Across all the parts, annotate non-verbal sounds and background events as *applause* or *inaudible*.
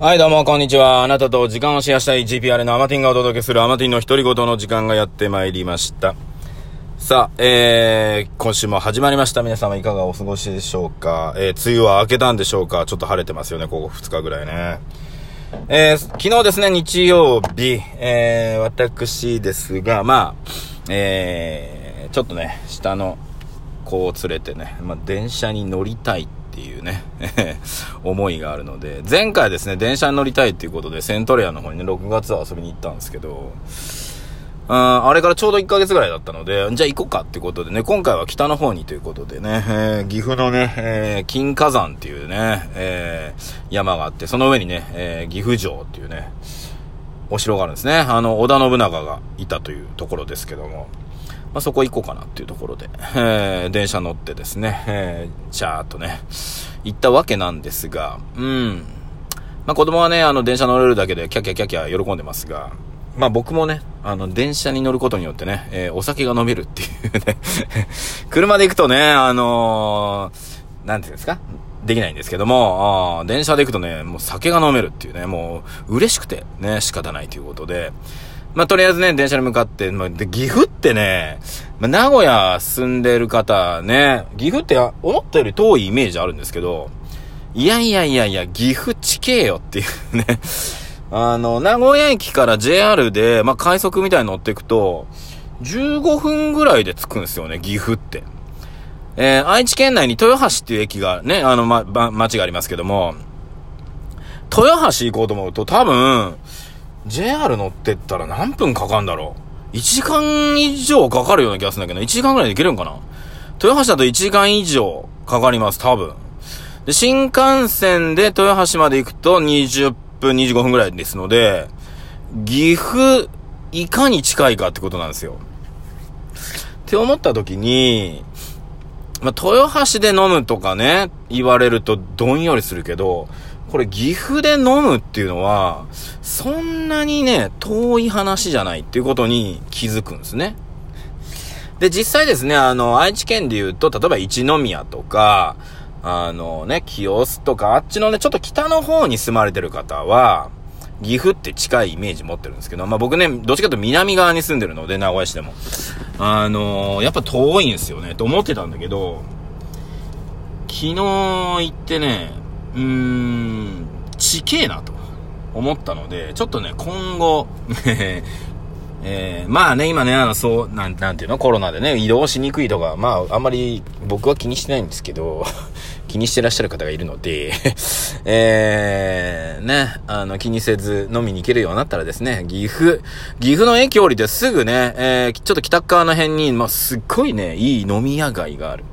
はい、どうも、こんにちは。あなたと時間をシェアしたい GPR のアマティンがお届けするアマティンの独り言の時間がやってまいりました。さあ、えー、今週も始まりました。皆様いかがお過ごしでしょうか？えー、梅雨は明けたんでしょうか？ちょっと晴れてますよね、ここ2日ぐらいね。えー、昨日ですね、日曜日、えー、私ですが、まあ、えー、ちょっとね、下の子を連れてね、まあ、電車に乗りたいっていうね、*laughs* 思いがあるので、前回ですね、電車に乗りたいっていうことで、セントレアの方にね、6月は遊びに行ったんですけど、ああれからちょうど1ヶ月ぐらいだったので、じゃあ行こうかっていうことでね、今回は北の方にということでね、えー、岐阜のね、えー、金火山っていうね、えー、山があって、その上にね、えー、岐阜城っていうね、お城があるんですね。あの、織田信長がいたというところですけども、まあ、そこ行こうかなっていうところで、えー、電車乗ってですね、えー、ちゃーっとね、行ったわけなんですが、うん。まあ、子供はね、あの、電車乗れるだけでキャキャキャキャ喜んでますが、まあ僕もね、あの、電車に乗ることによってね、えー、お酒が飲めるっていうね。*laughs* 車で行くとね、あのー、なんていうんですか？できないんですけども、あ電車で行くとね、もう酒が飲めるっていうね、もう嬉しくてね、仕方ないということで、まあ、とりあえずね、電車に向かって、まあ、で、岐阜ってね、まあ、名古屋住んでる方ね、岐阜って思ったより遠いイメージあるんですけど、いやいやいやいや、岐阜地形よっていうね *laughs* あの、名古屋駅から JR で、まあ、快速みたいに乗っていくと、15分ぐらいで着くんですよね、岐阜って。えー、愛知県内に豊橋っていう駅がね、あの、ま、ま、町がありますけども、豊橋行こうと思うと多分、JR 乗ってったら何分かかるんだろう ?1 時間以上かかるような気がするんだけど、1時間ぐらいで行けるんかな？豊橋だと1時間以上かかります、多分。で、新幹線で豊橋まで行くと20分、25分ぐらいですので、岐阜、いかに近いかってことなんですよ。って思った時に、まあ、豊橋で飲むとかね、言われるとどんよりするけど、これ岐阜で飲むっていうのは、そんなにね、遠い話じゃないっていうことに気づくんですね。で、実際ですね、あの、愛知県で言うと、例えば一宮とか、あのね、清須とか、あっちのね、ちょっと北の方に住まれてる方は、岐阜って近いイメージ持ってるんですけど、まあ僕ね、どっちかというと南側に住んでるので、名古屋市でも。あのー、やっぱ遠いんですよね、と思ってたんだけど、昨日行ってね、うーん、ちけえなと思ったので、ちょっとね、今後、*laughs* えー、まあね、今ね、あの、そう、なん、なんていうのコロナでね、移動しにくいとか、まあ、あんまり僕は気にしてないんですけど、気にしてらっしゃる方がいるので、*laughs* えー、ね、あの、気にせず飲みに行けるようになったらですね、岐阜、岐阜の駅降りてすぐね、えー、ちょっと北側の辺に、まあ、すっごいね、いい飲み屋街がある。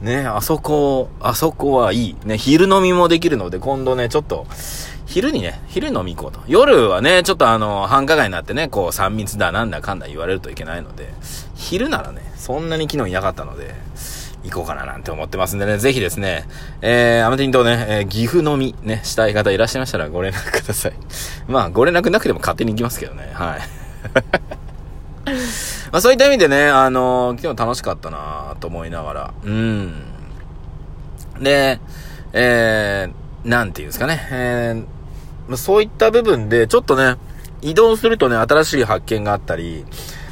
ね、あそこ、あそこはいい。ね、昼飲みもできるので、今度ね、ちょっと、昼にね、昼飲み行こうと。夜はね、ちょっとあの、繁華街になってね、こう、3密だ、なんだかんだ言われるといけないので、昼ならね、そんなに昨日いなかったので、行こうかななんて思ってますんでね、ぜひですね、えー、アメティンとね、えー、岐阜飲みね、したい方いらっしゃいましたらご連絡ください。*laughs* まあ、ご連絡なくても勝手に行きますけどね、はい。*laughs* まあそういった意味でね、あのー、昨日楽しかったなと思いながら、うん。で、えー、なんていうんですかね、えー、まあ、そういった部分で、ちょっとね、移動するとね、新しい発見があったり、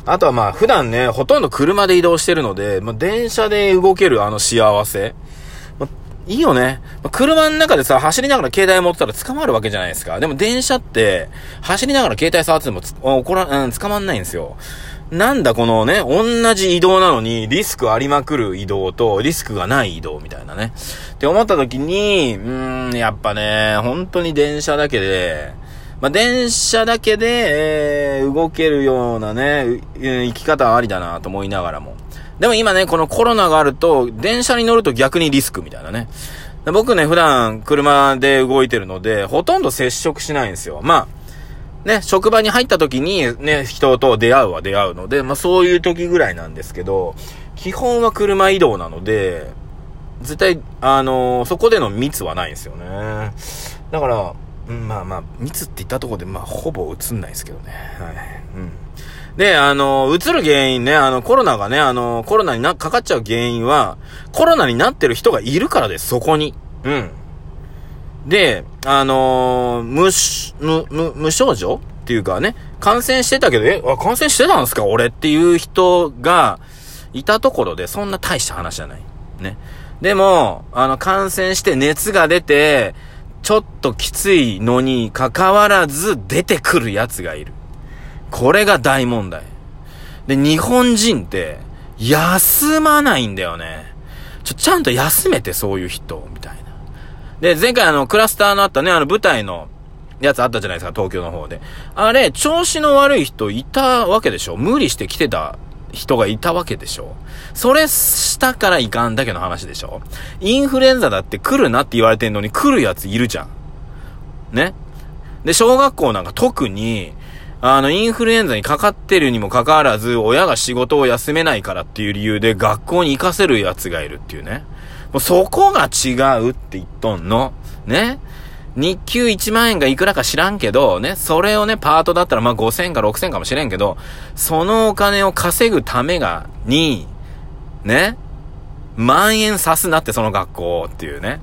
あとはまあ、普段ね、ほとんど車で移動してるので、まあ、電車で動けるあの幸せ。まあ、いいよね。まあ、車の中でさ、走りながら携帯持ってたら捕まるわけじゃないですか。でも電車って、走りながら携帯触ってもつ、こら、うん、捕まんないんですよ。なんだこのね、同じ移動なのに、リスクありまくる移動と、リスクがない移動みたいなね。って思った時に、うーん、やっぱね、本当に電車だけで、まあ、電車だけで、えー、動けるようなね、生き方はありだなと思いながらも。でも今ね、このコロナがあると、電車に乗ると逆にリスクみたいなね。僕ね、普段車で動いてるので、ほとんど接触しないんですよ。まあ、ね、職場に入った時にね、人と出会うは出会うので、まあそういう時ぐらいなんですけど、基本は車移動なので、絶対、あのー、そこでの密はないんですよね。だから、まあまあ、密って言ったとこで、まあ、ほぼ映んないですけどね。はい。うん。で、あの、映る原因ね、あの、コロナがね、あの、コロナにな、かかっちゃう原因は、コロナになってる人がいるからです、そこに。うん。で、あのー、無、無、無、無症状っていうかね、感染してたけど、え、あ、感染してたんですか俺っていう人がいたところで、そんな大した話じゃない。ね。でも、あの、感染して熱が出て、ちょっときついのに関わらず出てくる奴がいる。これが大問題。で、日本人って、休まないんだよね。ちょ、ちゃんと休めて、そういう人、みたいな。で、前回あの、クラスターのあったね、あの、舞台の、やつあったじゃないですか、東京の方で。あれ、調子の悪い人いたわけでしょ？無理して来てた人がいたわけでしょそれしたからいかんだけの話でしょインフルエンザだって来るなって言われてんのに来るやついるじゃん。ね？で、小学校なんか特に、あの、インフルエンザにかかってるにもかかわらず、親が仕事を休めないからっていう理由で学校に行かせる奴がいるっていうね。もうそこが違うって言っとんの。ね？日給1万円がいくらか知らんけど、ね、それをね、パートだったらまあ5000か6000かもしれんけど、そのお金を稼ぐためが、に、ね、万円さすなってその学校っていうね。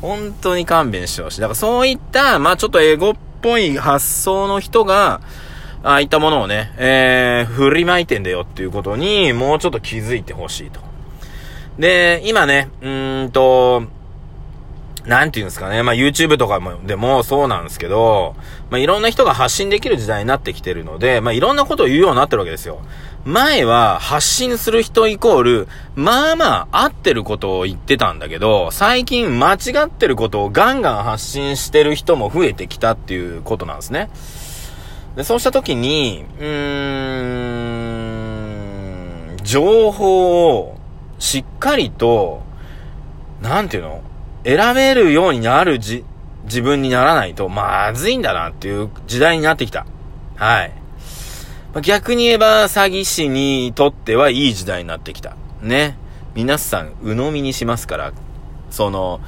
本当に勘弁してほしい。だからそういった、まあちょっとエゴっぽい発想の人が、ああいったものをね、えー、振りまいてんだよっていうことに、もうちょっと気づいてほしいと。で、今ね、うーんと、なんていうんですかね。まあ YouTube とかも、でもそうなんですけど、まあいろんな人が発信できる時代になってきてるので、まあいろんなことを言うようになってるわけですよ。前は発信する人イコール、まあまあ合ってることを言ってたんだけど、最近間違ってることをガンガン発信してる人も増えてきたっていうことなんですね。で、そうした時に、うーん、情報をしっかりと、なんていうの？選べるようになるじ、自分にならないとまずいんだなっていう時代になってきた。はい。逆に言えば詐欺師にとってはいい時代になってきた。ね。皆さん、鵜呑みにしますから、その、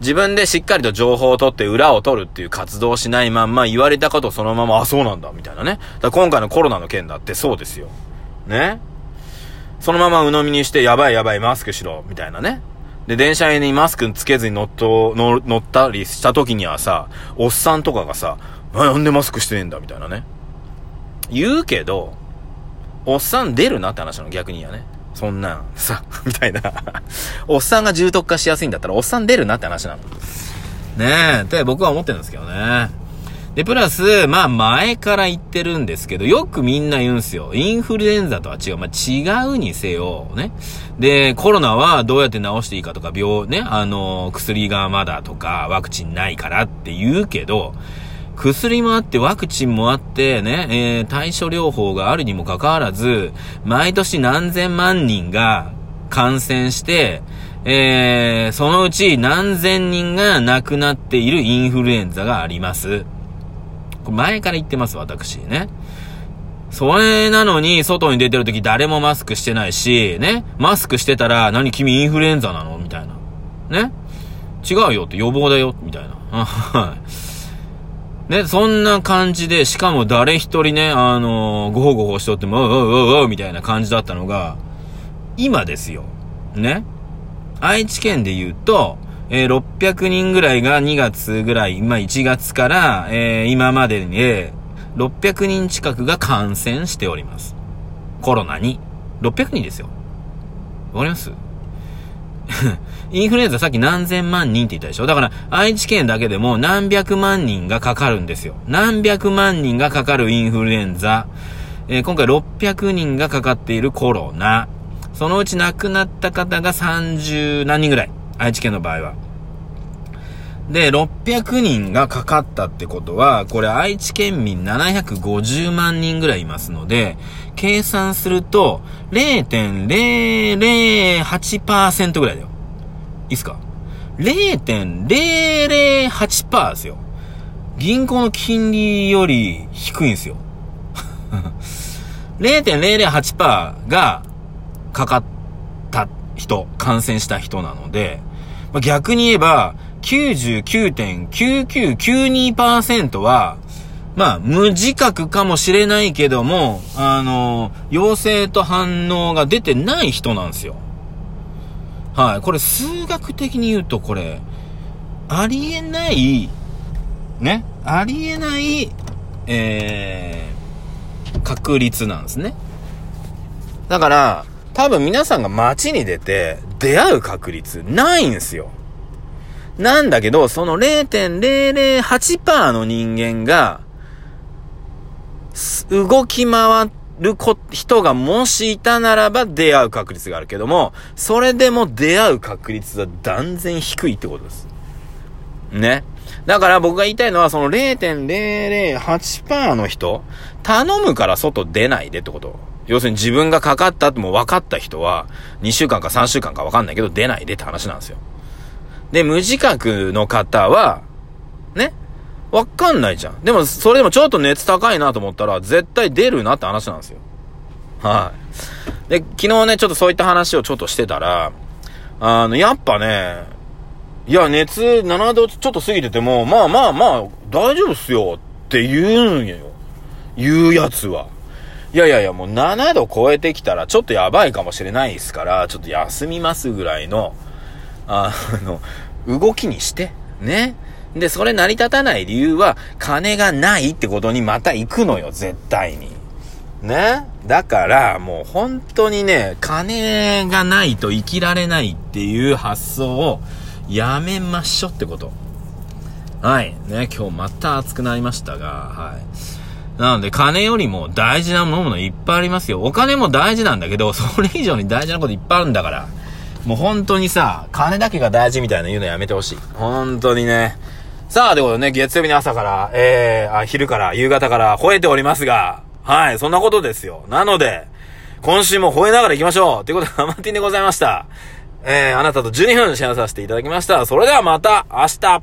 自分でしっかりと情報を取って裏を取るっていう活動をしないまんま言われたことをそのまま、あ、そうなんだ、みたいなね。だ今回のコロナの件だってそうですよ。ね。そのまま鵜呑みにして、やばいやばい、マスクしろ、みたいなね。で、電車にマスクつけずに乗っと、乗ったりした時にはさ、おっさんとかがさ、なんでマスクしてねえんだみたいなね。言うけど、おっさん出るなって話なの、逆にやね。そんなん、さ、*laughs* みたいな。おっさんが重篤化しやすいんだったら、おっさん出るなって話なの。ねえ、って僕は思ってるんですけどね。で、プラス、まあ前から言ってるんですけど、よくみんな言うんすよ。インフルエンザとは違う。まあ違うにせよ、ね。で、コロナはどうやって治していいかとか、病、ね、あの、薬がまだとか、ワクチンないからって言うけど、薬もあって、ワクチンもあって、ね、えー、対処療法があるにもかかわらず、毎年何千万人が感染して、えー、そのうち何千人が亡くなっているインフルエンザがあります。前から言ってます、私ね。それなのに、外に出てる時誰もマスクしてないし、ね。マスクしてたら、何君インフルエンザなのみたいな。ね。違うよって予防だよ、みたいな。はい。ね、そんな感じで、しかも誰一人ね、あのー、ごほごほしとっても、うううううみたいな感じだったのが、今ですよ。ね。愛知県で言うと、えー、600人ぐらいが2月ぐらい、まあ、1月から、えー、今までに、え、600人近くが感染しております。コロナに。600人ですよ。わかります？*laughs* インフルエンザさっき何千万人って言ったでしょ？だから、愛知県だけでも何百万人がかかるんですよ。何百万人がかかるインフルエンザ。えー、今回600人がかかっているコロナ。そのうち亡くなった方が30何人ぐらい。愛知県の場合は。で、600人がかかったってことは、これ愛知県民750万人ぐらいいますので、計算すると0.008%ぐらいだよ。いいっすか ?0.008% ですよ。銀行の金利より低いんですよ。*laughs* 0.008%がかかった人、感染した人なので、まあ、逆に言えば、99.9992%は、まあ、無自覚かもしれないけども、あの、陽性と反応が出てない人なんですよ。はい。これ、数学的に言うと、これ、ありえないね。ありえない、えー、確率なんですね。だから、多分皆さんが街に出て出会う確率ないんですよ。なんだけど、その0.008%の人間が、動き回る人がもしいたならば出会う確率があるけども、それでも出会う確率は断然低いってことです。ね。だから僕が言いたいのは、その0.008%の人、頼むから外出ないでってこと。要するに自分がかかったってもう分かった人は、2週間か3週間か分かんないけど出ないでって話なんですよ。で、無自覚の方は、ね、わかんないじゃん。でも、それでもちょっと熱高いなと思ったら、絶対出るなって話なんですよ。はい。で、昨日ね、ちょっとそういった話をちょっとしてたら、あの、やっぱね、いや、熱7度ちょっと過ぎてても、まあまあまあ、大丈夫っすよって言うんやよ。言うやつは。いやいやいや、もう7度超えてきたらちょっとやばいかもしれないですから、ちょっと休みますぐらいの、あの、動きにして、ね。で、それ成り立たない理由は、金がないってことにまた行くのよ、絶対に。ねだから、もう本当にね、金がないと生きられないっていう発想をやめましょってこと。はい。ね、今日また暑くなりましたが、はい。なので、金よりも大事なものいっぱいありますよ。お金も大事なんだけど、*laughs* それ以上に大事なこといっぱいあるんだから。もう本当にさ、金だけが大事みたいな言うのやめてほしい。本当にね。さあ、ということでね、月曜日の朝から、えー、あ、昼から、夕方から吠えておりますが、はい、そんなことですよ。なので、今週も吠えながら行きましょうということで、マーティンでございました。えー、あなたと12分シェアさせていただきました。それではまた、明日